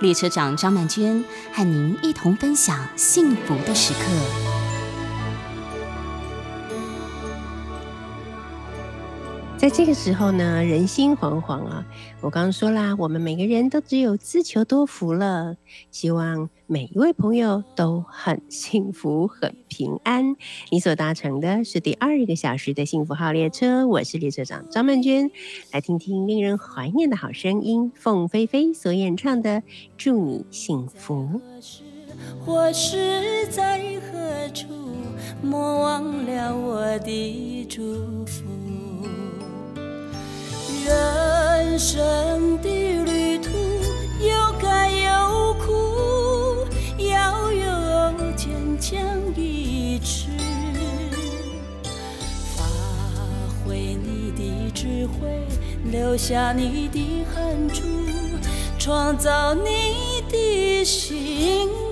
列车长张曼娟和您一同分享幸福的时刻。在这个时候呢，人心惶惶啊！我刚刚说啦，我们每个人都只有自求多福了。希望每一位朋友都很幸福、很平安。你所搭乘的是第二个小时的幸福号列车，我是列车长张曼娟。来听听令人怀念的好声音，凤飞飞所演唱的《祝你幸福》。或是在何处，莫忘了我的祝福。人生的旅途有甘有苦，要有坚强意志，发挥你的智慧，留下你的汗珠，创造你的幸福。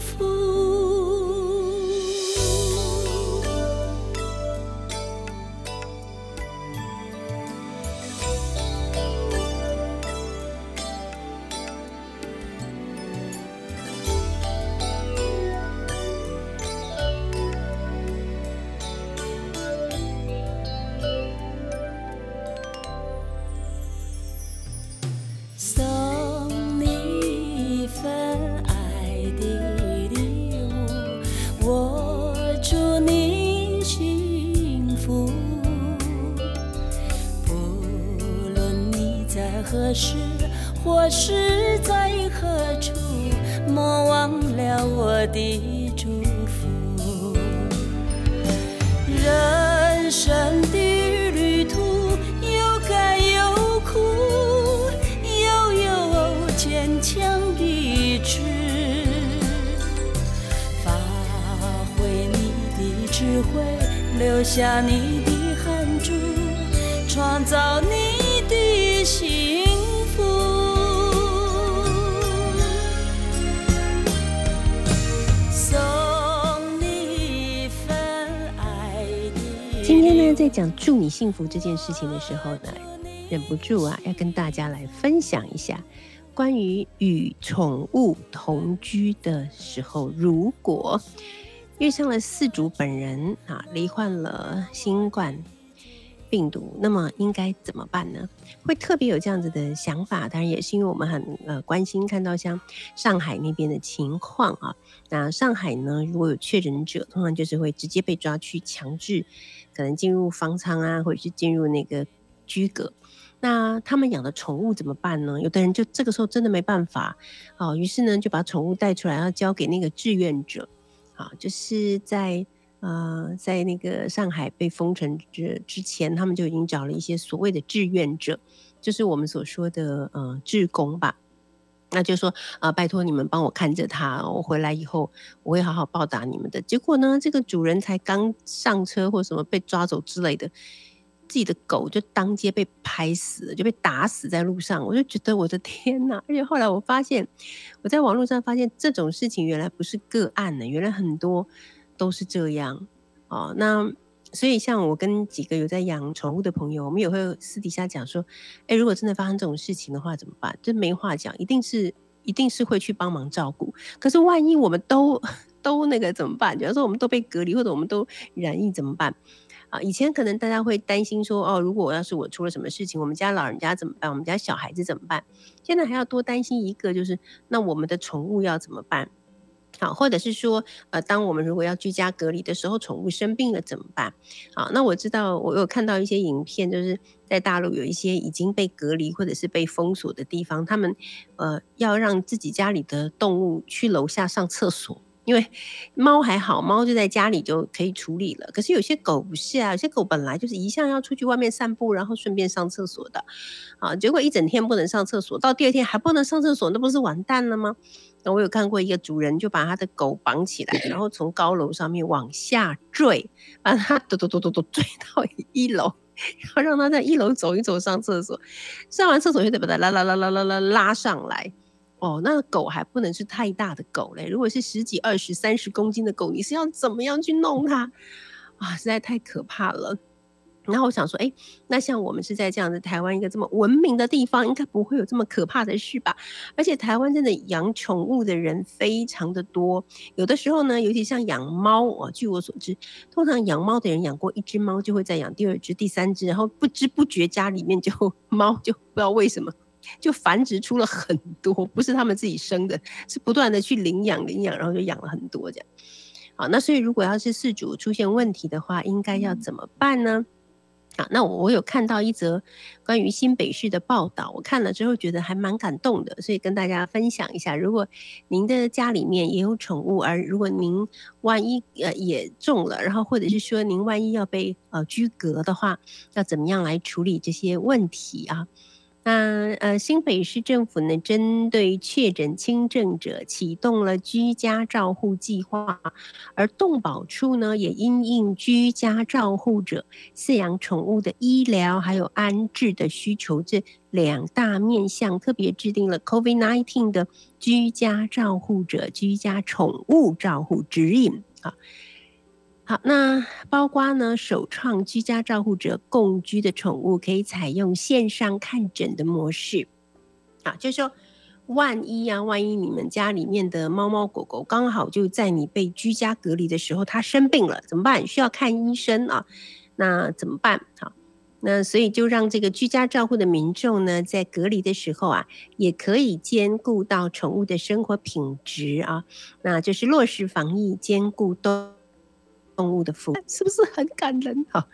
今天呢，在讲祝你幸福这件事情的时候呢，忍不住啊，要跟大家来分享一下关于与宠物同居的时候，如果遇上了饲主本人啊，罹患了新冠病毒，那么应该怎么办呢？会特别有这样子的想法，当然也是因为我们很呃关心看到像上海那边的情况啊。那上海呢，如果有确诊者，通常就是会直接被抓去强制，可能进入方舱啊，或者是进入那个居隔。那他们养的宠物怎么办呢？有的人就这个时候真的没办法，哦，于是呢就把宠物带出来，要交给那个志愿者，啊，就是在呃在那个上海被封城之之前，他们就已经找了一些所谓的志愿者，就是我们所说的呃志工吧。那就说啊、拜托你们帮我看着他，我回来以后我会好好报答你们的。结果呢，这个主人才刚上车或什么被抓走之类的，自己的狗就当街被拍死了，就被打死在路上。我就觉得我的天呐！而且后来我发现，我在网络上发现这种事情原来不是个案呢，原来很多都是这样哦。那所以像我跟几个有在养宠物的朋友，我们也会私底下讲说，哎，如果真的发生这种事情的话怎么办？这没话讲，一定是一定是会去帮忙照顾。可是万一我们都都那个怎么办？假如说我们都被隔离，或者我们都染疫怎么办？啊，以前可能大家会担心说，哦，如果要是我出了什么事情，我们家老人家怎么办？我们家小孩子怎么办？现在还要多担心一个，就是那我们的宠物要怎么办？好，或者是说，呃，当我们如果要居家隔离的时候，宠物生病了怎么办？好，那我知道我有看到一些影片，就是在大陆有一些已经被隔离或者是被封锁的地方，他们呃要让自己家里的动物去楼下上厕所，因为猫还好，猫就在家里就可以处理了。可是有些狗不是啊，有些狗本来就是一向要出去外面散步，然后顺便上厕所的，啊，结果一整天不能上厕所，到第二天还不能上厕所，那不是完蛋了吗？我有看过一个主人就把他的狗绑起来，然后从高楼上面往下坠，把它嘟嘟嘟嘟嘟 坠到一楼，然后让它在一楼走一走上厕所，上完厕所就得把它拉拉拉拉拉拉拉上来。哦，那狗还不能是太大的狗嘞。如果是十几、二十、三十公斤的狗，你是要怎么样去弄它啊？实在太可怕了。然后我想说，哎，那像我们是在这样的台湾一个这么文明的地方，应该不会有这么可怕的事吧？而且台湾真的养宠物的人非常的多，有的时候呢，尤其像养猫哦，据我所知，通常养猫的人养过一只猫，就会再养第二只、第三只，然后不知不觉家里面就猫就不知道为什么。就繁殖出了很多，不是他们自己生的，是不断的去领养领养，然后就养了很多这样。好，那所以如果要是饲主出现问题的话，应该要怎么办呢？啊，那我我有看到一则关于新北市的报道，我看了之后觉得还蛮感动的，所以跟大家分享一下。如果您的家里面也有宠物，而如果您万一呃也中了，然后或者是说您万一要被呃拘格的话，要怎么样来处理这些问题啊？那呃，新北市政府呢，针对确诊轻症者启动了居家照护计划，而动保处呢，也因应居家照护者饲养宠物的医疗还有安置的需求这两大面向，特别制定了 COVID-19 的居家照护者居家宠物照护指引啊。好，那包括呢，首创居家照护者共居的宠物可以采用线上看诊的模式。啊，就是说，万一啊，万一你们家里面的猫猫狗狗刚好就在你被居家隔离的时候，它生病了，怎么办？需要看医生啊？那怎么办？好，那所以就让这个居家照护的民众呢，在隔离的时候啊，也可以兼顾到宠物的生活品质啊，那就是落实防疫，兼顾都。动物的福是不是很感人？好，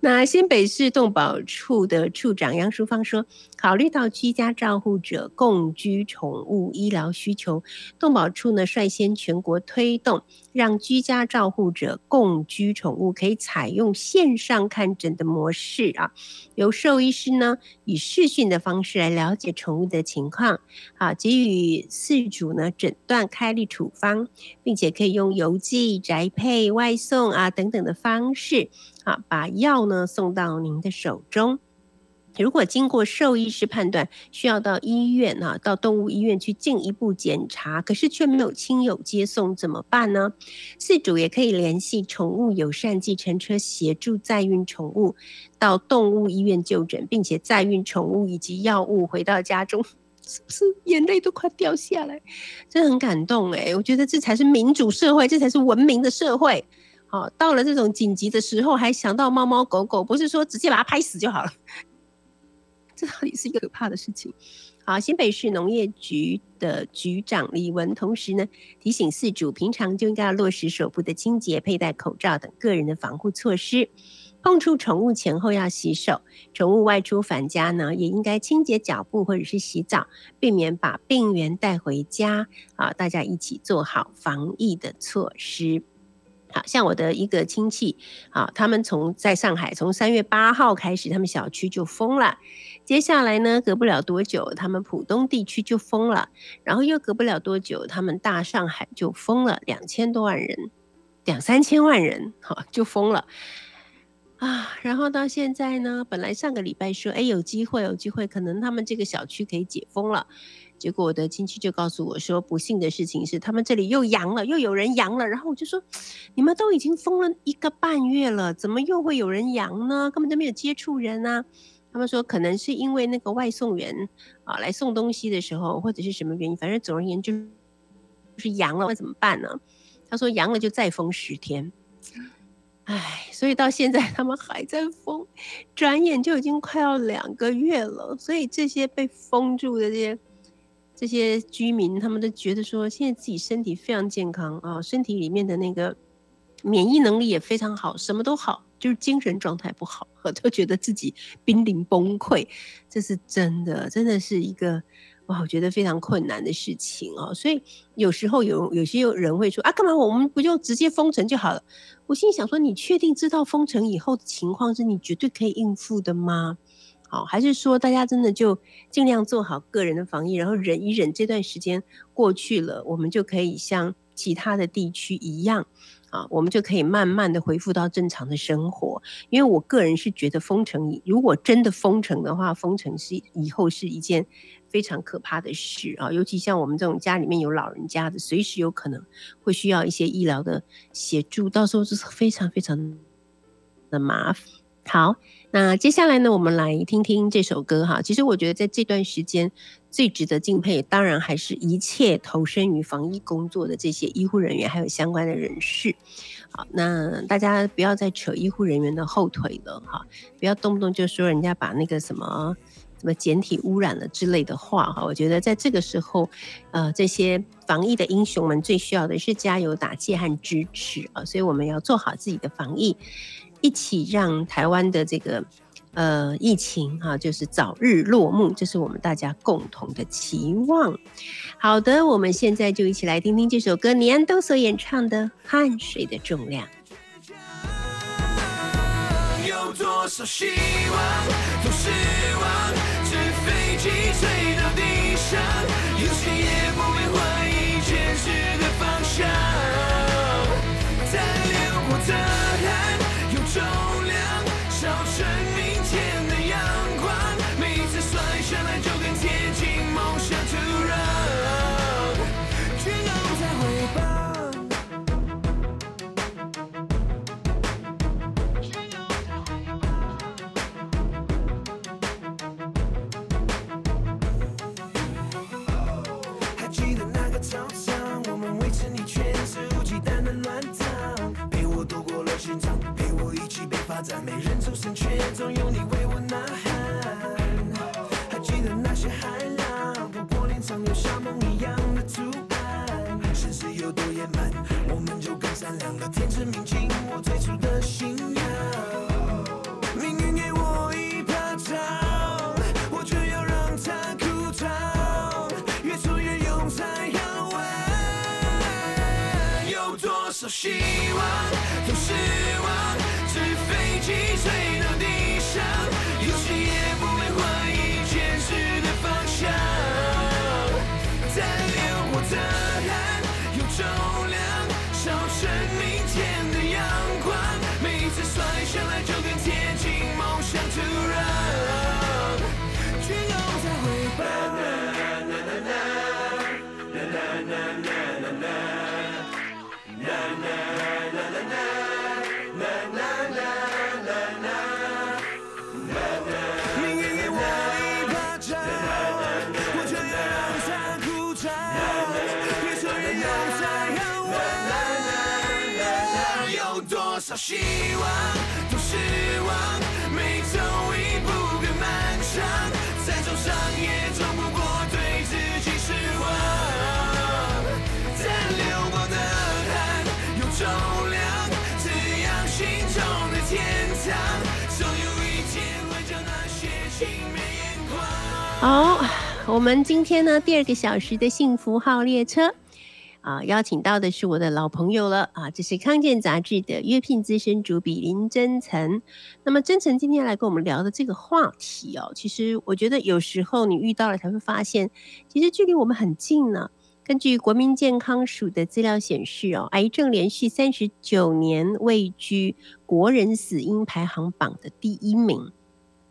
那新北市动保处的处长杨淑芳说，考虑到居家照护者共居宠物医疗需求，动保处呢率先全国推动，让居家照护者共居宠物可以采用线上看诊的模式啊，由兽医师呢以视讯的方式来了解宠物的情况，啊，给予饲主呢诊断开立处方，并且可以用邮寄、宅配、外送。啊，等等的方式，啊，把药呢送到您的手中。如果经过兽医师判断，需要到医院啊，到动物医院去进一步检查，可是却没有亲友接送，怎么办呢？饲主也可以联系宠物友善计程车，协助载运宠物到动物医院就诊，并且载运宠物以及药物回到家中。是不是眼泪都快掉下来？真的很感动哎！我觉得这才是民主社会，这才是文明的社会。好，到了这种紧急的时候，还想到猫猫狗狗，不是说直接把它拍死就好了，这到底是一个可怕的事情。好，新北市农业局的局长李文，同时呢提醒饲主，平常就应该要落实手部的清洁、佩戴口罩等个人的防护措施。碰触宠物前后要洗手，宠物外出返家呢，也应该清洁脚部或者是洗澡，避免把病源带回家。好，大家一起做好防疫的措施。好像我的一个亲戚，啊，他们从在上海，从三月八号开始，他们小区就封了。接下来呢，隔不了多久，他们浦东地区就封了，然后又隔不了多久，他们大上海就封了，两千多万人，两三千万人，哈，就封了。啊，然后到现在呢，本来上个礼拜说，哎，有机会，有机会，可能他们这个小区可以解封了。结果我的亲戚就告诉我说，不幸的事情是他们这里又阳了，又有人阳了。然后我就说，你们都已经封了一个半月了，怎么又会有人阳呢？根本都没有接触人啊。他们说，可能是因为那个外送员啊来送东西的时候，或者是什么原因，反正总而言之就是阳了，那怎么办呢？他说阳了就再封十天。唉，所以到现在他们还在封，转眼就已经快要两个月了。所以这些被封住的这些。这些居民他们都觉得说，现在自己身体非常健康啊，身体里面的那个免疫能力也非常好，什么都好，就是精神状态不好，都觉得自己濒临崩溃。这是真的，真的是一个哇，我觉得非常困难的事情哦。所以有时候有有些人会说啊，干嘛我们不就直接封城就好了？我心里想说，你确定知道封城以后的情况是你绝对可以应付的吗？好，还是说大家真的就尽量做好个人的防疫，然后忍一忍，这段时间过去了，我们就可以像其他的地区一样。啊，我们就可以慢慢的恢复到正常的生活。因为我个人是觉得封城，如果真的封城的话，封城是以后是一件非常可怕的事啊。尤其像我们这种家里面有老人家的，随时有可能会需要一些医疗的协助，到时候是非常非常的麻烦。好，那接下来呢，我们来听听这首歌哈。其实我觉得在这段时间最值得敬佩，当然还是一切投身于防疫工作的这些医护人员，还有相关的人士。好，那大家不要再扯医护人员的后腿了哈，不要动不动就说人家把那个什么什么简体污染了之类的话哈。我觉得在这个时候，呃，这些防疫的英雄们最需要的是加油打气和支持啊，所以我们要做好自己的防疫。一起让台湾的这个呃疫情哈，就是早日落幕，这是我们大家共同的期望。好的，我们现在就一起来听听这首歌，尼安都所演唱的《汗水的重量》。有多少希望，多失望，纸飞机坠到地好，我们今天呢第二个小时的幸福号列车。啊，邀请到的是我的老朋友了啊！这是康健杂志的约聘资深主笔林真诚。那么真诚今天来跟我们聊的这个话题哦，其实我觉得有时候你遇到了才会发现，其实距离我们很近呢。根据国民健康署的资料显示哦，癌症连续三十九年位居国人死因排行榜的第一名。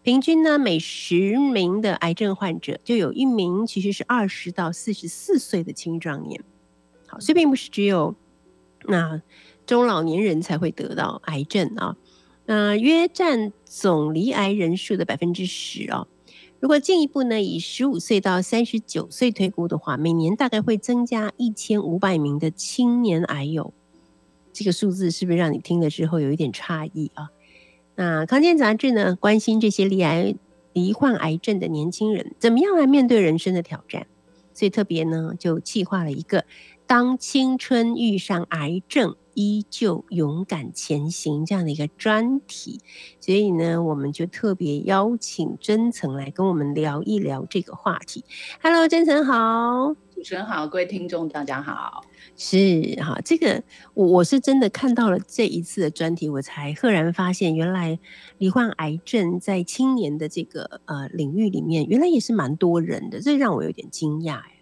平均呢，每十名的癌症患者就有一名其实是二十到四十四岁的青壮年。好，所以并不是只有那中老年人才会得到癌症啊，那约占总罹癌人数的百分之十哦。如果进一步呢，以十五岁到三十九岁推估的话，每年大概会增加一千五百名的青年癌友。这个数字是不是让你听了之后有一点诧异啊？那康健杂志呢，关心这些罹癌、罹患癌症的年轻人，怎么样来面对人生的挑战？所以特别呢，就计划了一个。当青春遇上癌症，依旧勇敢前行这样的一个专题，所以呢，我们就特别邀请真诚来跟我们聊一聊这个话题。Hello，真诚好，主持人好，各位听众大家好。是哈，这个我我是真的看到了这一次的专题，我才赫然发现，原来罹患癌症在青年的这个呃领域里面，原来也是蛮多人的，这让我有点惊讶哎。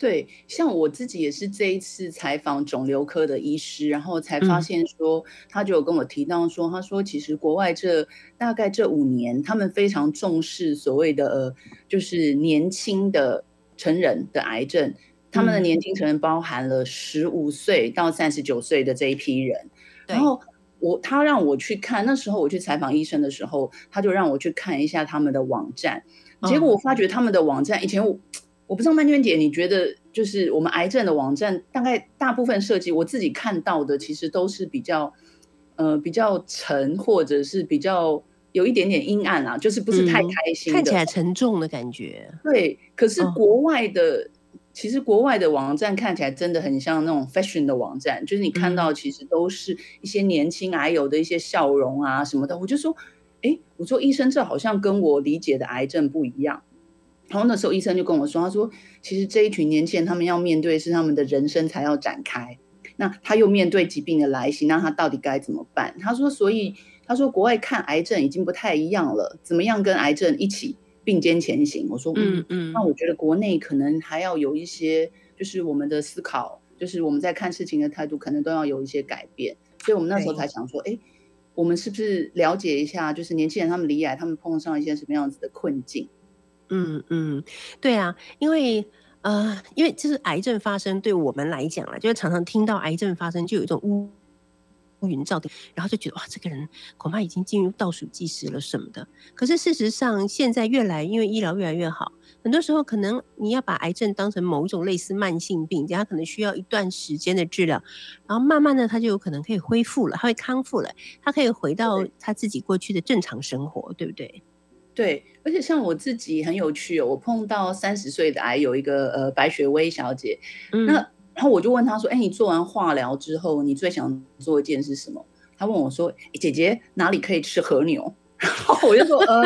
对，像我自己也是这一次采访肿瘤科的医师，然后才发现说，他就有跟我提到说，他说其实国外这大概这五年，他们非常重视所谓的呃，就是年轻的成人的癌症。他们的年轻成人包含了十五岁到三十九岁的这一批人，然后我他让我去看，那时候我去采访医生的时候，他就让我去看一下他们的网站，结果我发觉他们的网站以前我 我不知道曼娟姐，你觉得就是我们癌症的网站，大概大部分设计我自己看到的，其实都是比较呃比较沉，或者是比较有一点点阴暗啊，就是不是太开心，看起来沉重的感觉。对，可是国外的。其实国外的网站看起来真的很像那种 fashion 的网站，就是你看到其实都是一些年轻癌友的一些笑容啊什么的。我就说，哎，我说医生这好像跟我理解的癌症不一样。然后那时候医生就跟我说，他说其实这一群年轻人他们要面对是他们的人生才要展开，那他又面对疾病的来袭，那他到底该怎么办？他说，所以他说国外看癌症已经不太一样了，怎么样跟癌症一起？并肩前行，我说，嗯嗯，那我觉得国内可能还要有一些，就是我们的思考，就是我们在看事情的态度，可能都要有一些改变。所以我们那时候才想说，哎，我们是不是了解一下，就是年轻人他们离癌，他们碰上一些什么样子的困境？嗯嗯，对啊，因为呃，因为就是癌症发生，对我们来讲了，就是常常听到癌症发生，就有一种乌。乌云罩顶，然后就觉得哇，这个人恐怕已经进入倒数计时了什么的。可是事实上，现在越来因为医疗越来越好，很多时候可能你要把癌症当成某一种类似慢性病，人家可能需要一段时间的治疗，然后慢慢的他就有可能可以恢复了，他会康复了，他可以回到他自己过去的正常生活，对不对？对，而且像我自己很有趣哦，我碰到三十岁的癌有一个呃白雪薇小姐，那。然后我就问他说：“哎，你做完化疗之后，你最想做一件是什么？”他问我说：“姐姐哪里可以吃和牛？” 然后我就说：“呃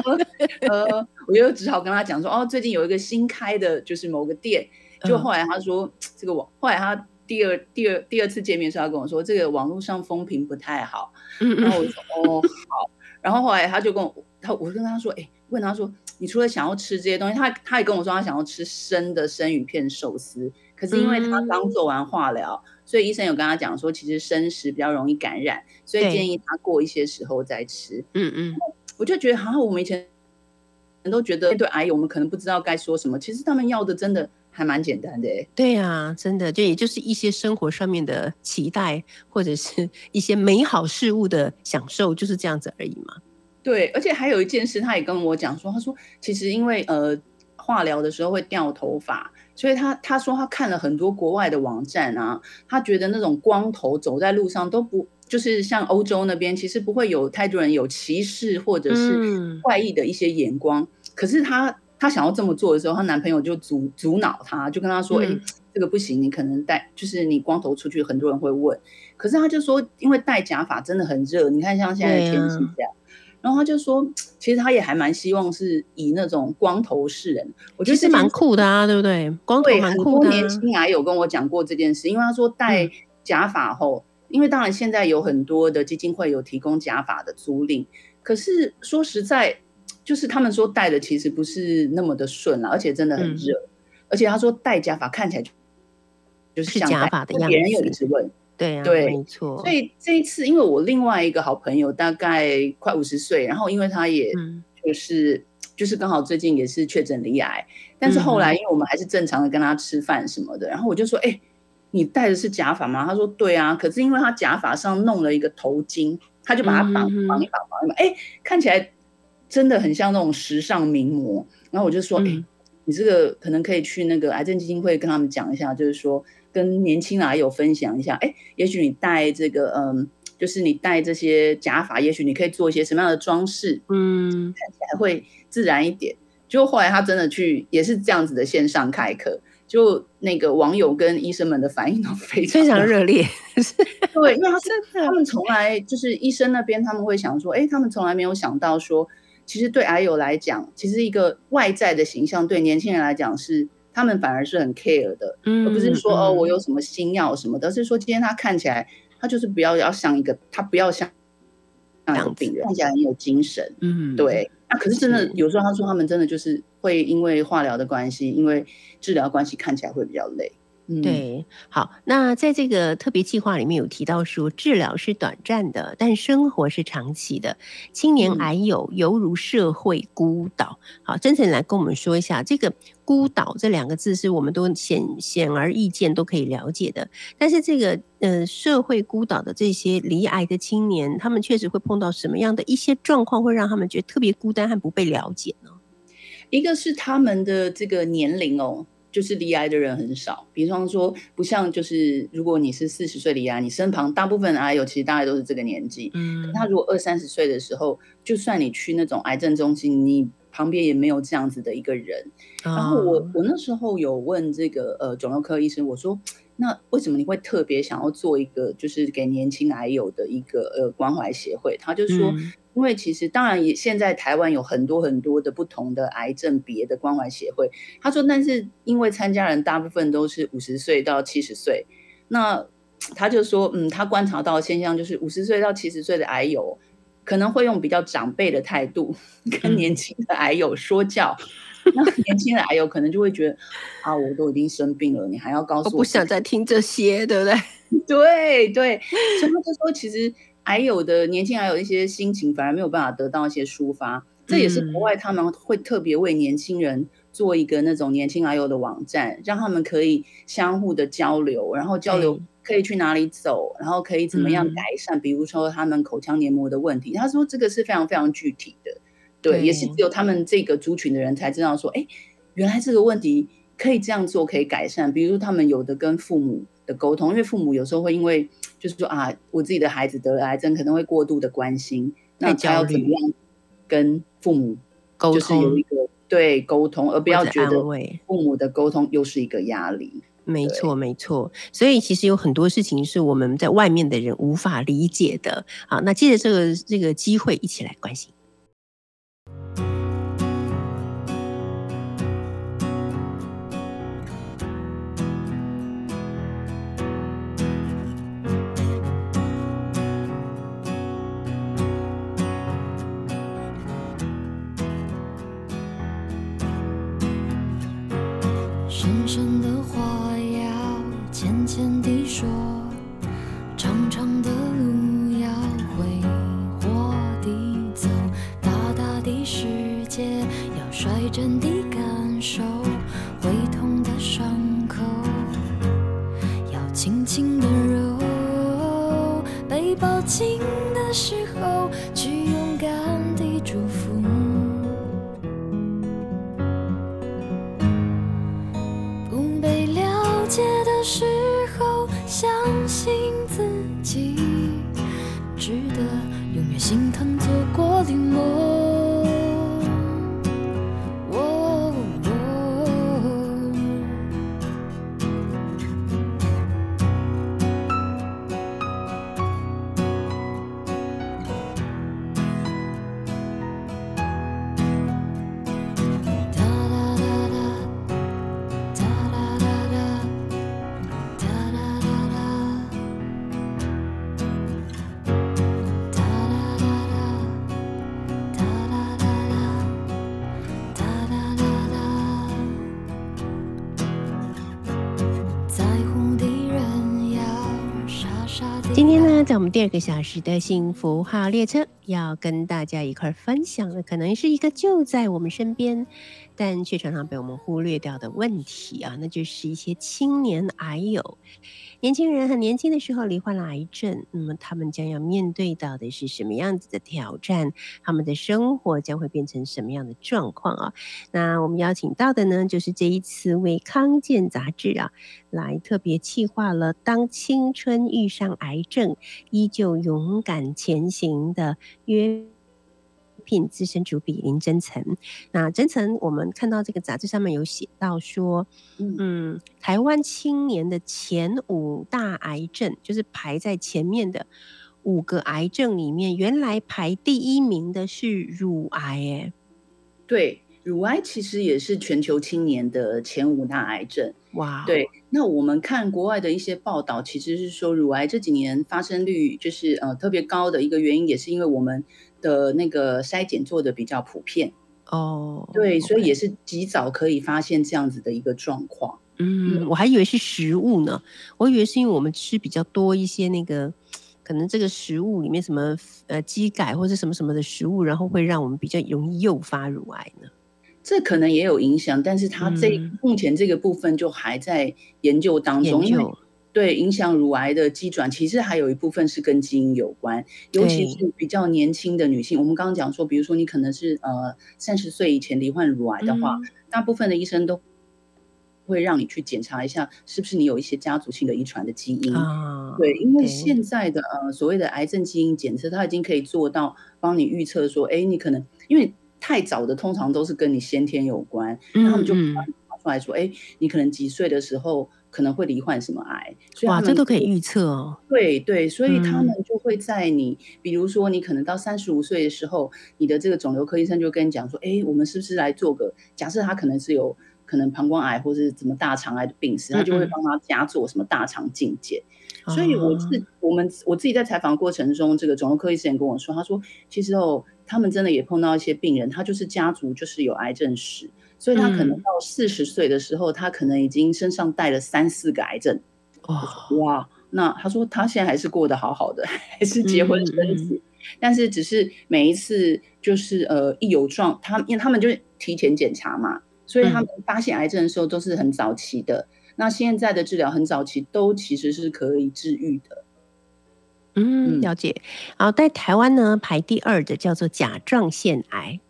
呃，我就只好跟他讲说：哦，最近有一个新开的，就是某个店。就后来他说这个网，后来他第二第二第二次见面时，他跟我说这个网络上风评不太好。然后我说：哦好。然后后来他就跟我他我跟他说：哎，问他说你除了想要吃这些东西，他他也跟我说他想要吃生的生鱼片寿司。”可是因为他刚做完化疗，所以医生有跟他讲说，其实生食比较容易感染，所以建议他过一些时候再吃。嗯嗯，我就觉得，好像我们以前人都觉得面对癌友，我们可能不知道该说什么。其实他们要的真的还蛮简单的。对呀，真的，就也就是一些生活上面的期待，或者是 一些美好事物的享受，就是这样子而已嘛。对，而且还有一件事，他也跟我讲说，他说其实因为呃化疗的时候会掉头发。所以他他说他看了很多国外的网站啊，他觉得那种光头走在路上都不就是像欧洲那边，其实不会有太多人有歧视或者是怪异的一些眼光。可是她她想要这么做的时候，她男朋友就阻阻挠她，就跟她说：“哎，这个不行，你可能戴就是你光头出去，很多人会问。”可是他就说，因为戴假发真的很热，你看像现在的天气这样。然后他就说，其实他也还蛮希望是以那种光头示人，我觉得是蛮酷的啊，对不对？光头蛮酷的。年轻还有跟我讲过这件事，因为他说戴假发后，因为当然现在有很多的基金会有提供假发的租赁，可是说实在，就是他们说戴的其实不是那么的顺了，而且真的很热，而且他说戴假发看起来就是假发的样子，别人又一直问。对呀，对，没错。所以这一次，因为我另外一个好朋友大概快五十岁，然后因为他也就是就是刚好最近也是确诊离癌，但是后来因为我们还是正常的跟他吃饭什么的，然后我就说：“哎，你戴的是假发吗？”他说：“对啊。”可是因为他假发上弄了一个头巾，他就把它绑绑一绑绑一绑，哎，看起来真的很像那种时尚名模。然后我就说：“哎，你这个可能可以去那个癌症基金会跟他们讲一下，就是说。”跟年轻人有分享一下，哎，也许你戴这个，嗯，就是你戴这些假发，也许你可以做一些什么样的装饰，嗯，看起来会自然一点。就后来他真的去，也是这样子的线上开课，就那个网友跟医生们的反应都非常非常热烈。对，因为他 真的，他们从来就是医生那边他们会想说，哎，他们从来没有想到说，其实对癌友来讲，其实一个外在的形象对年轻人来讲是他们反而是很 care 的，嗯而不是说哦我有什么新药什么的，是说今天他看起来他就是不要要像一个他不要像像一个病人，看起来很有精神，嗯，对。那可是真的，有时候他说他们真的就是会因为化疗的关系，因为治疗关系看起来会比较累。对，好，那在这个特别计划里面有提到说，治疗是短暂的，但生活是长期的。青年癌友犹如社会孤岛。好，真诚来跟我们说一下，这个“孤岛”这两个字是我们都显显而易见都可以了解的。但是这个呃，社会孤岛的这些离癌的青年，他们确实会碰到什么样的一些状况，会让他们觉得特别孤单和不被了解呢？一个是他们的这个年龄哦。就是离癌的人很少，比方说不像就是如果你是四十岁离癌，你身旁大部分的癌友其实大概都是这个年纪。嗯，他如果二三十岁的时候，就算你去那种癌症中心，你旁边也没有这样子的一个人。然后我我那时候有问这个呃肿瘤科医生，我说那为什么你会特别想要做一个就是给年轻癌友的一个呃关怀协会？他就说。因为其实当然也现在台湾有很多很多的不同的癌症别的关怀协会，他说，但是因为参加人大部分都是五十岁到七十岁，那 他就说，嗯，他观察到现象就是五十岁到七十岁的癌友可能会用比较长辈的态度跟年轻的癌友说教，那年轻的癌友可能就会觉得啊，我都已经生病了，你还要告诉我，不想再听这些，对不对？对对，所以他就说其实。还有的年轻，还有一些心情，反而没有办法得到一些抒发。这也是国外他们会特别为年轻人做一个那种年轻癌友的网站，让他们可以相互的交流，然后交流可以去哪里走，然后可以怎么样改善，比如说他们口腔黏膜的问题。他说这个是非常非常具体的，对，也是只有他们这个族群的人才知道说，哎，原来这个问题可以这样做，可以改善。比如他们有的跟父母的沟通，因为父母有时候会因为。就是说啊，我自己的孩子得了癌症，可能会过度的关心，那他要怎么样跟父母沟通？有一个对沟通，而不要觉得父母的沟通又是一个压力。没错，没错。所以其实有很多事情是我们在外面的人无法理解的。啊，那借着这个这个机会，一起来关心。深深的话我们第二个小时的幸福号列车，要跟大家一块分享的，可能是一个就在我们身边，但却常常被我们忽略掉的问题啊，那就是一些青年癌友。年轻人很年轻的时候罹患了癌症，那么他们将要面对到的是什么样子的挑战？他们的生活将会变成什么样的状况啊？那我们邀请到的呢，就是这一次为康健杂志啊，来特别企划了“当青春遇上癌症，依旧勇敢前行”的约聘资深主笔林真诚。那真诚，我们看到这个杂志上面有写到说，嗯，台湾青年的前五大癌症，就是排在前面的五个癌症里面，原来排第一名的是乳癌，哎，对。乳癌其实也是全球青年的前五大癌症。哇，对。那我们看国外的一些报道，其实是说乳癌这几年发生率就是呃特别高的一个原因，也是因为我们的那个筛检做的比较普遍。哦，对，所以也是及早可以发现这样子的一个状况。嗯，我还以为是食物呢，我以为是因为我们吃比较多一些那个，可能这个食物里面什么呃鸡改或者什么什么的食物，然后会让我们比较容易诱发乳癌呢。这可能也有影响，但是它这目前这个部分就还在研究当中，因为对影响乳癌的基转，其实还有一部分是跟基因有关，尤其是比较年轻的女性。我们刚刚讲说，比如说你可能是呃三十岁以前罹患乳癌的话，大部分的医生都会让你去检查一下，是不是你有一些家族性的遗传的基因。对，因为现在的呃所谓的癌症基因检测，它已经可以做到帮你预测说，哎，你可能因为。太早的通常都是跟你先天有关，那他们就拿出来说，哎，你可能几岁的时候可能会罹患什么癌？哇，这都可以预测哦。对对，所以他们就会在你，比如说你可能到三十五岁的时候，你的这个肿瘤科医生就跟你讲说，哎，我们是不是来做个？假设他可能是有可能膀胱癌或是什么大肠癌的病史，他就会帮他加做什么大肠镜检。所以我自我们我自己在采访过程中，这个肿瘤科医生跟我说，他说其实哦。他们真的也碰到一些病人，他就是家族就是有癌症史，所以他可能到四十岁的时候，他可能已经身上带了三四个癌症。哇，那他说他现在还是过得好好的，还是结婚生子，但是只是每一次就是呃一有状，他因为他们就提前检查嘛，所以他们发现癌症的时候都是很早期的。那现在的治疗很早期都其实是可以治愈的。嗯，了解。好，在台湾呢，排第二的叫做甲状腺癌。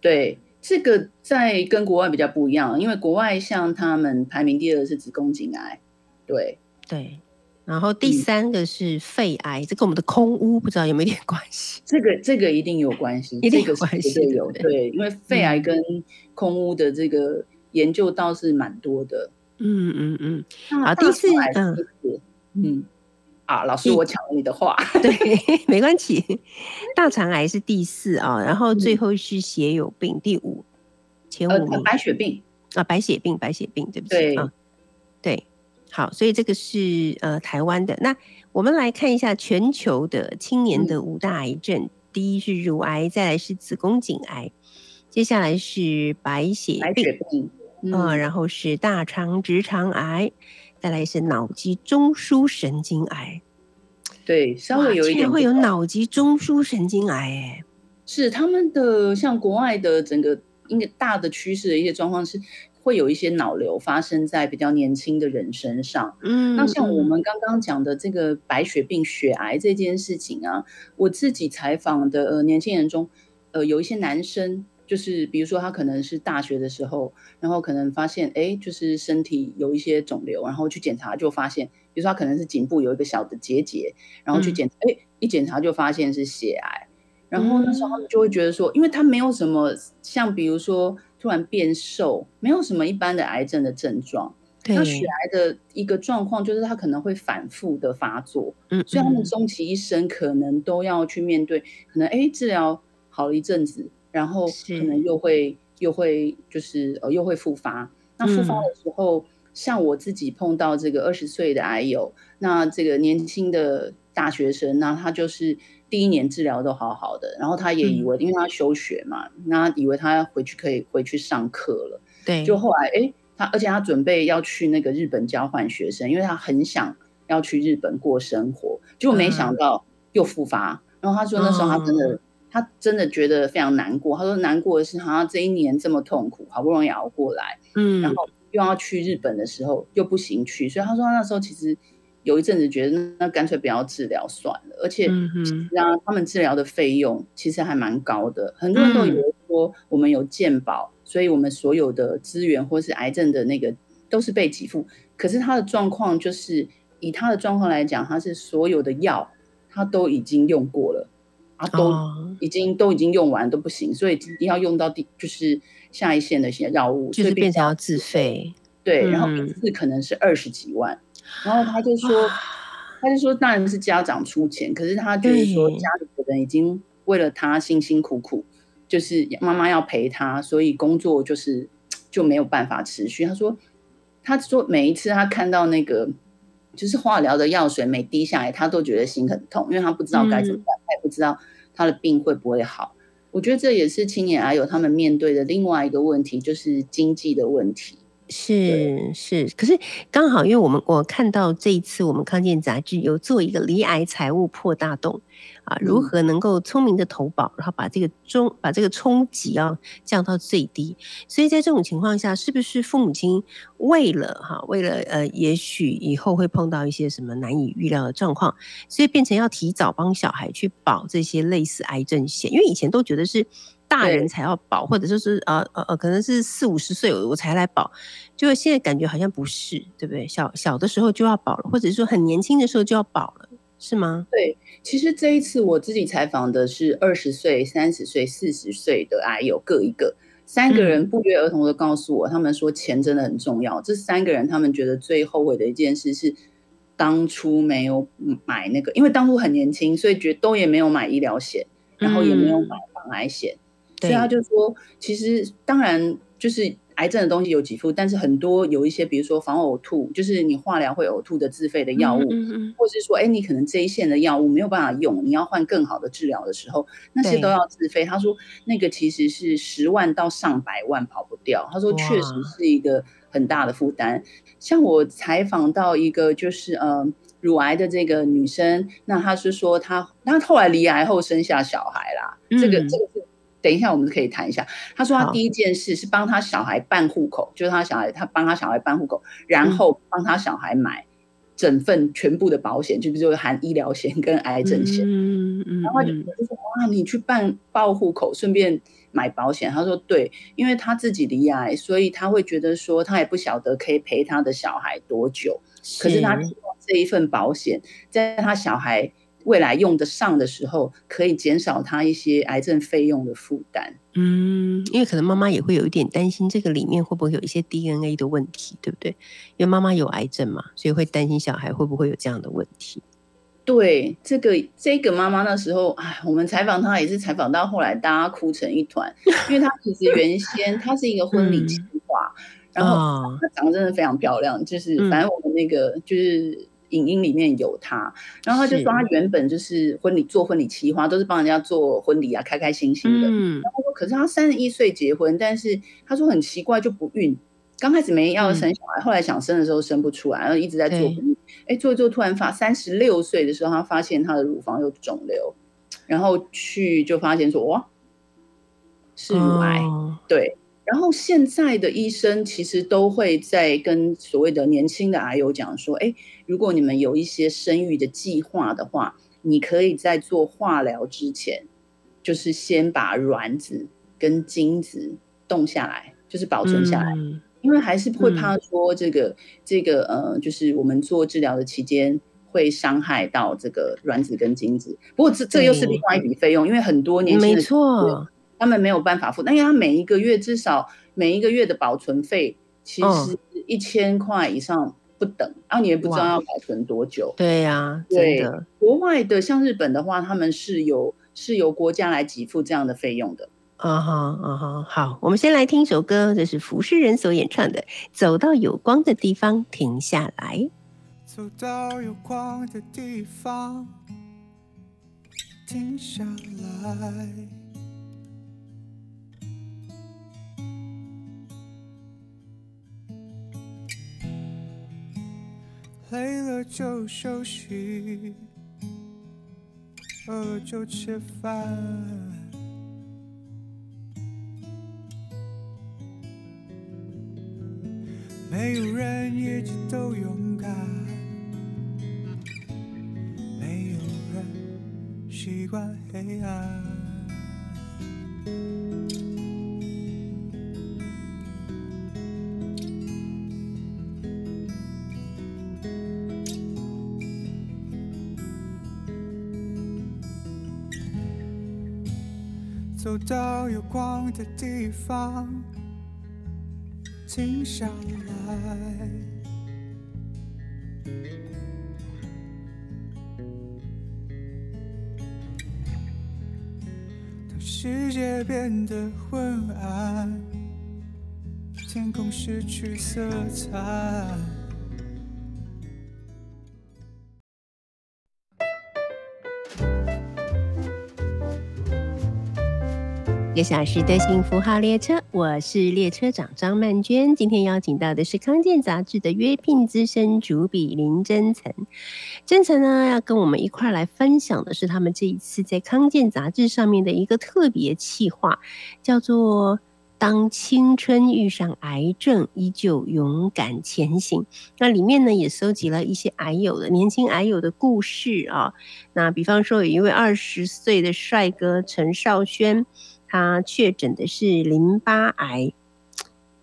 对，这个在跟国外比较不一样，因为国外像他们排名第二是子宫颈癌。对对，然后第三个是肺癌，这跟我们的空屋不知道有没有点关系？这个这个一定有关系，一定有关系。有对，因为肺癌跟空屋的这个研究倒是蛮多的。嗯嗯嗯。好，第四嗯嗯。啊，老师，我抢了你的话。对，没关系。大肠癌是第四啊，然后最后是血友病第五，前五名。白血病啊，白血病，白血病，对不起。对对，好，所以这个是呃台湾的。那我们来看一下全球的青年的五大癌症，第一是乳癌，再来是子宫颈癌，接下来是白血病，嗯，然后是大肠直肠癌。再来是脑肌中枢神经癌，对，稍微有一点会有脑肌中枢神经癌，哎，是他们的像国外的整个一个大的趋势的一些状况是会有一些脑瘤发生在比较年轻的人身上。嗯，那像我们刚刚讲的这个白血病、血癌这件事情啊，我自己采访的呃年轻人中，呃，有一些男生。就是比如说他可能是大学的时候，然后可能发现哎，就是身体有一些肿瘤，然后去检查就发现，比如说他可能是颈部有一个小的结节，然后去检查，哎，一检查就发现是血癌，然后那时候他们就会觉得说，因为他没有什么像比如说突然变瘦，没有什么一般的癌症的症状，那血癌的一个状况就是他可能会反复的发作，嗯，所以他们终其一生可能都要去面对，可能哎治疗好了一阵子。然后可能又会又会就是呃又会复发。那复发的时候，像我自己碰到这个二十岁的癌友，那这个年轻的大学生，那他就是第一年治疗都好好的，然后他也以为，因为他休学嘛，那以为他回去可以回去上课了。对，就后来哎，他而且他准备要去那个日本交换学生，因为他很想要去日本过生活，结果没想到又复发。然后他说那时候他真的。他真的觉得非常难过。他说：“难过的是，好像这一年这么痛苦，好不容易熬过来，嗯，然后又要去日本的时候又不行去，所以他说那时候其实有一阵子觉得，那干脆不要治疗算了。而且，让他们治疗的费用其实还蛮高的。很多人都以为说我们有健保，所以我们所有的资源或是癌症的那个都是被给付。可是他的状况就是以他的状况来讲，他是所有的药他都已经用过了。”啊，都已经都已经用完都不行，所以一定要用到第就是下一线的一些药物，就是变成要自费。对，然后一次可能是二十几万，然后他就说，他就说当然是家长出钱，可是他觉得说家里的人已经为了他辛辛苦苦，就是妈妈要陪他，所以工作就是就没有办法持续。他说，他说每一次他看到那个就是化疗的药水每滴下来，他都觉得心很痛，因为他不知道该怎么办，他也不知道他的病会不会好。我觉得这也是青年癌友他们面对的另外一个问题，就是经济的问题。是是，可是刚好，因为我们我看到这一次我们康健杂志有做一个离癌财务破大洞啊，如何能够聪明的投保，然后把这个中把这个冲击啊降到最低。所以在这种情况下，是不是父母亲为了哈为了呃，也许以后会碰到一些什么难以预料的状况，所以变成要提早帮小孩去保这些类似癌症险，因为以前都觉得是。大人才要保，或者就是呃呃呃，可能是四五十岁我才来保，就现在感觉好像不是，对不对？小小的时候就要保了，或者是说很年轻的时候就要保了，是吗？对，其实这一次我自己采访的是二十岁、三十岁、四十岁的癌友各一个，三个人不约而同的告诉我，他们说钱真的很重要。这三个人他们觉得最后悔的一件事是当初没有买那个，因为当初很年轻，所以觉都也没有买医疗险，然后也没有买防癌险。所以他就说，其实当然就是癌症的东西有几副，但是很多有一些，比如说防呕吐，就是你化疗会呕吐的自费的药物，或是说，哎，你可能这一线的药物没有办法用，你要换更好的治疗的时候，那些都要自费。他说那个其实是十万到上百万跑不掉。他说确实是一个很大的负担。像我采访到一个就是呃乳癌的这个女生，那她是说她她后来离癌后生下小孩啦，这个这个是。等一下，我们可以谈一下。他说他第一件事是帮他小孩办户口，就是他小孩，他帮他小孩办户口，然后帮他小孩买整份全部的保险，就比如含医疗险跟癌症险。嗯嗯然后就就说哇，你去办报户口，顺便买保险。他说对，因为他自己离癌，所以他会觉得说他也不晓得可以陪他的小孩多久，可是他希望这一份保险在他小孩。未来用得上的时候，可以减少他一些癌症费用的负担。嗯，因为可能妈妈也会有一点担心，这个里面会不会有一些 DNA 的问题，对不对？因为妈妈有癌症嘛，所以会担心小孩会不会有这样的问题。对，这个这个妈妈那时候，哎，我们采访她也是采访到后来，大家哭成一团，因为她其实原先她是一个婚礼计划，然后 她长得真的非常漂亮，就是反正我们那个就是。影音里面有他，然后他就说他原本就是婚礼做婚礼企划，都是帮人家做婚礼啊，开开心心的。嗯。然后说，可是他三十一岁结婚，但是他说很奇怪就不孕，刚开始没要生小孩，后来想生的时候生不出来，然后一直在做婚礼。哎，做一做突然发三十六岁的时候，他发现他的乳房有肿瘤，然后去就发现说哇是乳癌，对。然后现在的医生其实都会在跟所谓的年轻的癌友讲说，哎，如果你们有一些生育的计划的话，你可以在做化疗之前，就是先把卵子跟精子冻下来，就是保存下来，因为还是会怕说这个这个呃，就是我们做治疗的期间会伤害到这个卵子跟精子。不过这这又是另外一笔费用，因为很多年轻没错。他们没有办法付，但因为他每一个月至少每一个月的保存费其实一千块以上不等，然后你也不知道要保存多久。对呀，对的。国外的像日本的话，他们是有是由国家来给付这样的费用的。啊哈啊哈，好，我们先来听一首歌，这是浮世人所演唱的《走到有光的地方停下来》。走到有光的地方停下来。累了就休息，饿了就吃饭。没有人一直都勇敢，没有人习惯黑暗。到有光的地方，停下来。当世界变得昏暗，天空失去色彩。一个小时的幸福号列车，我是列车长张曼娟。今天邀请到的是康健杂志的约聘资深主笔林真诚。真诚呢，要跟我们一块来分享的是他们这一次在康健杂志上面的一个特别企划，叫做“当青春遇上癌症，依旧勇敢前行”。那里面呢，也收集了一些癌友的年轻癌友的故事啊。那比方说，有一位二十岁的帅哥陈少轩。他确诊的是淋巴癌，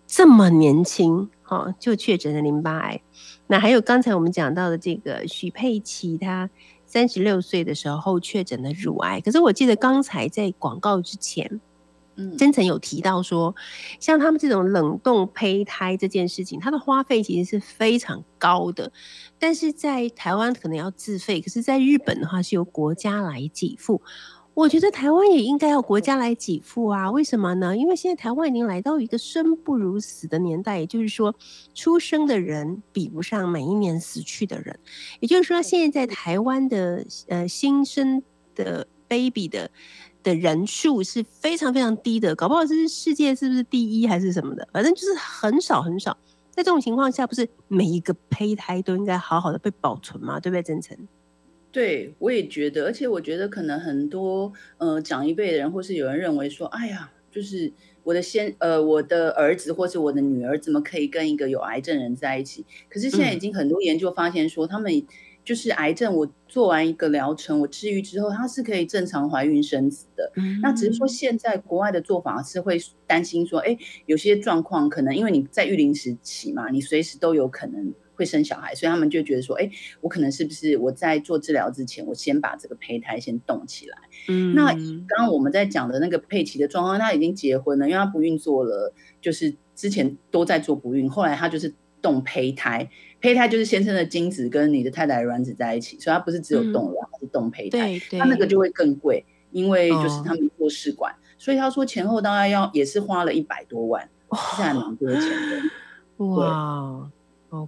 这么年轻，哈，就确诊了淋巴癌。那还有刚才我们讲到的这个许佩琪，她三十六岁的时候确诊了乳癌。可是我记得刚才在广告之前，嗯，真诚有提到说，像他们这种冷冻胚胎这件事情，它的花费其实是非常高的。但是在台湾可能要自费，可是在日本的话是由国家来给付。我觉得台湾也应该要国家来给付啊？为什么呢？因为现在台湾已经来到一个生不如死的年代，也就是说，出生的人比不上每一年死去的人。也就是说，现在在台湾的呃新生的 baby 的的人数是非常非常低的，搞不好是世界是不是第一还是什么的？反正就是很少很少。在这种情况下，不是每一个胚胎都应该好好的被保存吗？对不对，真诚？对，我也觉得，而且我觉得可能很多呃长一辈的人，或是有人认为说，哎呀，就是我的先呃我的儿子或是我的女儿，怎么可以跟一个有癌症人在一起？可是现在已经很多研究发现说，他们就是癌症，我做完一个疗程，我治愈之后，他是可以正常怀孕生子的。那只是说现在国外的做法是会担心说，哎，有些状况可能因为你在育龄时期嘛，你随时都有可能。会生小孩，所以他们就觉得说，哎，我可能是不是我在做治疗之前，我先把这个胚胎先冻起来。嗯，那刚刚我们在讲的那个佩奇的状况，他已经结婚了，因为他不孕做了，就是之前都在做不孕，后来他就是冻胚胎，胚胎就是先生的精子跟你的太太的卵子在一起，所以他不是只有冻卵，他是冻胚胎。对，他那个就会更贵，因为就是他们做试管，所以他说前后大概要也是花了一百多万，其实还蛮多钱的。哇。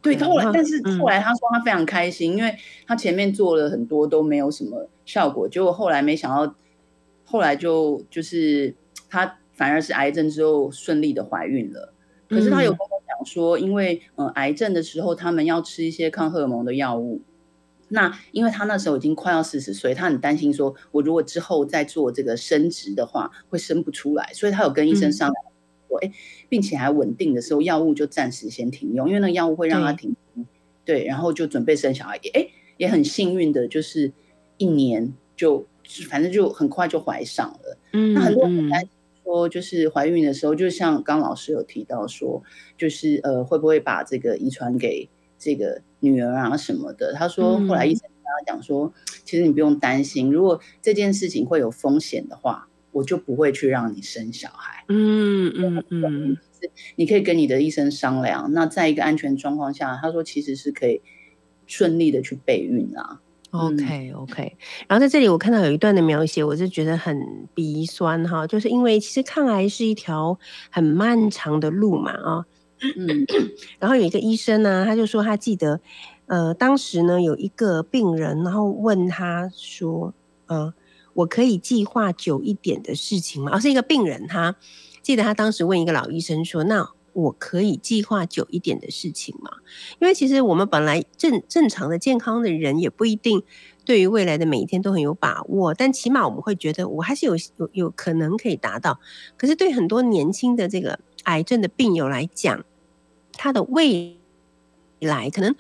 对，后来，但是后来他说他非常开心，因为他前面做了很多都没有什么效果，结果后来没想到，后来就就是他反而是癌症之后顺利的怀孕了。可是他有跟我讲说，因为嗯癌症的时候他们要吃一些抗荷尔蒙的药物，那因为他那时候已经快要四十岁，他很担心说，我如果之后再做这个生殖的话会生不出来，所以他有跟医生商量。哎，并且还稳定的时候，药物就暂时先停用，因为那个药物会让他停。对，然后就准备生小孩。哎，也很幸运的，就是一年就反正就很快就怀上了。嗯，那很多人担心说，就是怀孕的时候，就像刚老师有提到说，就是呃，会不会把这个遗传给这个女儿啊什么的？他说，后来医生跟他讲说，其实你不用担心，如果这件事情会有风险的话。我就不会去让你生小孩。嗯嗯嗯，你可以跟你的医生商量。那在一个安全状况下，他说其实是可以顺利的去备孕啊。OK OK。然后在这里我看到有一段的描写，我是觉得很鼻酸哈，就是因为其实抗癌是一条很漫长的路嘛啊。嗯。然后有一个医生呢，他就说他记得，呃，当时呢有一个病人，然后问他说，嗯。我可以计划久一点的事情吗？而是一个病人，他记得他当时问一个老医生说：“那我可以计划久一点的事情吗？”因为其实我们本来正正常的健康的人也不一定对于未来的每一天都很有把握，但起码我们会觉得我还是有有有可能可以达到。可是对很多年轻的这个癌症的病友来讲，他的未来可能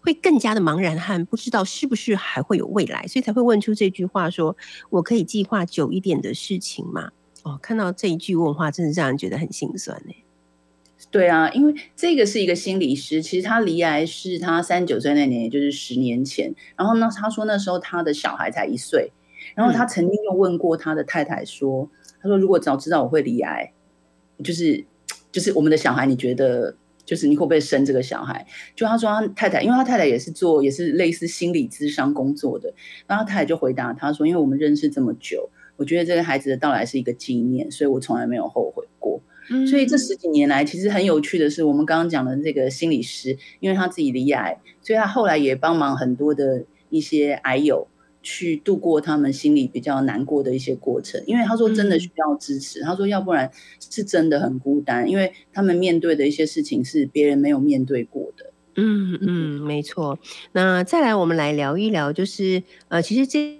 会更加的茫然和不知道是不是还会有未来，所以才会问出这句话：说我可以计划久一点的事情吗？哦，看到这一句问话，真的让人觉得很心酸呢。对啊，因为这个是一个心理师，其实他离癌是他三十九岁那年，也就是十年前。然后呢，他说那时候他的小孩才一岁，然后他曾经又问过他的太太说：“他说如果早知道我会离癌，就是就是我们的小孩，你觉得就是你会不会生这个小孩？就他说他太太，因为他太太也是做也是类似心理咨商工作的，然后他太太就回答他说，因为我们认识这么久，我觉得这个孩子的到来是一个纪念，所以我从来没有后悔过。所以这十几年来，其实很有趣的是，我们刚刚讲的这个心理师，因为他自己离癌，所以他后来也帮忙很多的一些癌友去度过他们心里比较难过的一些过程。因为他说真的需要支持，他说要不然是真的很孤单，因为他们面对的一些事情是别人没有面对过的。嗯嗯，没错。那再来，我们来聊一聊，就是呃，其实这。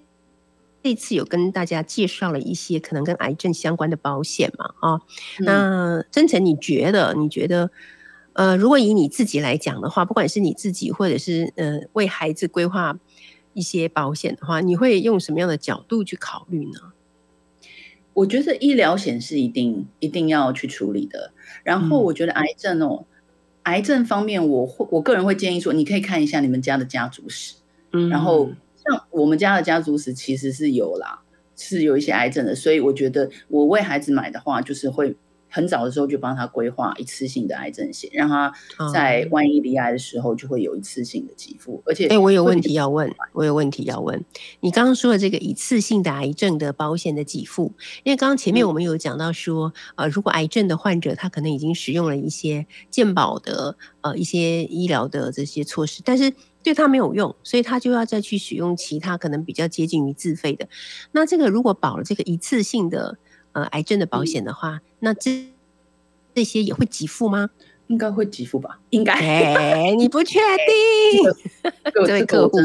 这次有跟大家介绍了一些可能跟癌症相关的保险嘛？啊，那真诚，你觉得？你觉得，呃，如果以你自己来讲的话，不管是你自己，或者是呃为孩子规划一些保险的话，你会用什么样的角度去考虑呢？我觉得医疗险是一定一定要去处理的。然后我觉得癌症哦，癌症方面，我会我个人会建议说，你可以看一下你们家的家族史，嗯，然后。像我们家的家族史其实是有啦，是有一些癌症的，所以我觉得我为孩子买的话，就是会很早的时候就帮他规划一次性的癌症险，让他在万一离癌的时候就会有一次性的给付。而且，哎，我有问题要问，我有问题要问。你刚刚说的这个一次性的癌症的保险的给付，因为刚刚前面我们有讲到说，呃，如果癌症的患者他可能已经使用了一些健保的呃一些医疗的这些措施，但是。对他没有用，所以他就要再去使用其他可能比较接近于自费的。那这个如果保了这个一次性的呃癌症的保险的话，那这这些也会给付吗？应该会给付吧？应该？哎，你不确 定？这位 客户，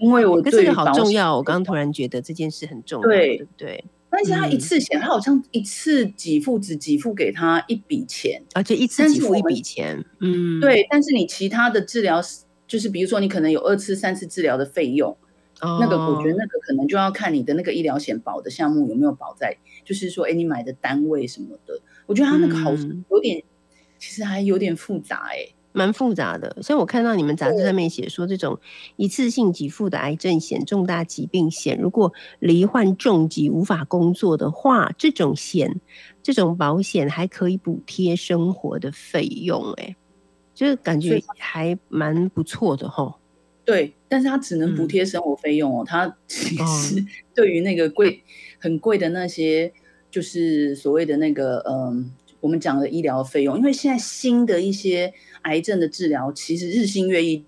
因为我这个好重要。我刚刚突然觉得这件事很重要，对不对？但是他一次险，他好像一次给付只给付给他一笔钱，而且一次给付一笔钱。嗯，对。但是你其他的治疗就是比如说，你可能有二次、三次治疗的费用，那个我觉得那个可能就要看你的那个医疗险保的项目有没有保在，就是说，哎，你买的单位什么的，我觉得他那个好有点，其实还有点复杂，哎，蛮复杂的。所以我看到你们杂志上面写说，这种一次性给付的癌症险、重大疾病险，如果罹患重疾无法工作的话，这种险、这种保险还可以补贴生活的费用，哎。就是感觉还蛮不错的哈，对，但是他只能补贴生活费用哦，他其实 对于那个贵很贵的那些，就是所谓的那个嗯，我们讲的医疗费用，因为现在新的一些癌症的治疗其实日新月异，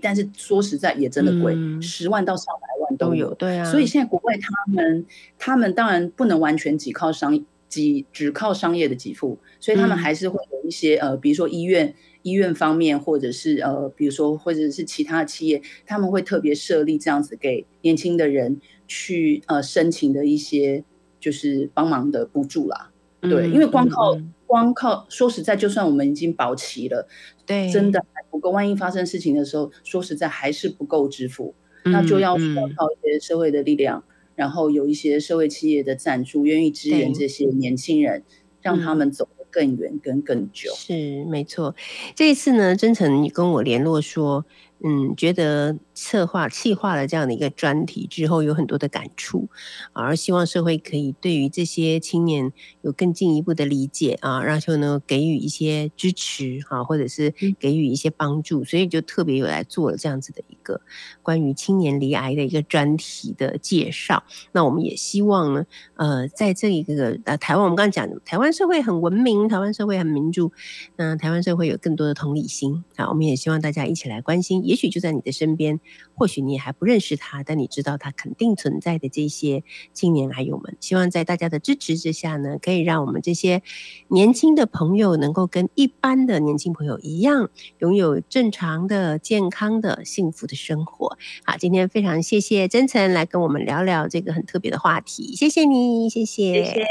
但是说实在也真的贵，十万到上百万都有，对啊，所以现在国外他们他们当然不能完全只靠商。只只靠商业的给付，所以他们还是会有一些呃，比如说医院医院方面，或者是呃，比如说或者是其他企业，他们会特别设立这样子给年轻的人去呃申请的一些就是帮忙的补助啦。对，因为光靠光靠说实在，就算我们已经保齐了，对，真的还不够。万一发生事情的时候，说实在还是不够支付，那就要靠一些社会的力量。然后有一些社会企业的赞助，愿意支援这些年轻人，让他们走得更远、跟更久。是没错。这一次呢，真诚你跟我联络说。嗯，觉得策划、企划了这样的一个专题之后，有很多的感触，而希望社会可以对于这些青年有更进一步的理解啊，然后呢给予一些支持啊，或者是给予一些帮助，所以就特别有来做了这样子的一个关于青年离癌的一个专题的介绍。那我们也希望呢，呃，在这一个呃台湾，我们刚刚讲台湾社会很文明，台湾社会很民主，那台湾社会有更多的同理心啊，我们也希望大家一起来关心。也也许就在你的身边，或许你也还不认识他，但你知道他肯定存在的这些青年癌友们。希望在大家的支持之下呢，可以让我们这些年轻的朋友能够跟一般的年轻朋友一样，拥有正常的、健康的、幸福的生活。好，今天非常谢谢真诚来跟我们聊聊这个很特别的话题，谢谢你，谢谢。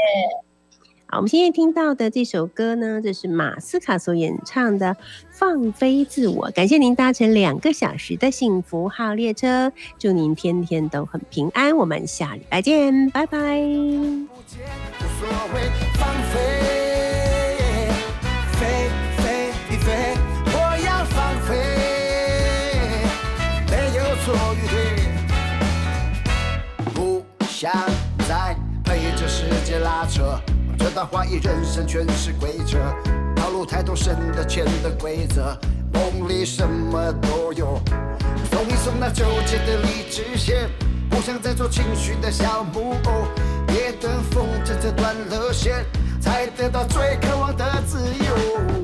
好，我们现在听到的这首歌呢，这是马斯卡所演唱的《放飞自我》。感谢您搭乘两个小时的幸福号列车，祝您天天都很平安。我们下礼拜见，拜拜。不想再被这世界。拉扯，这段怀疑人生全是规则，套路太多深的浅的规则，梦里什么都有。放一松那纠结的理智线，不想再做情绪的小木偶。别等风筝折断了线，才得到最渴望的自由。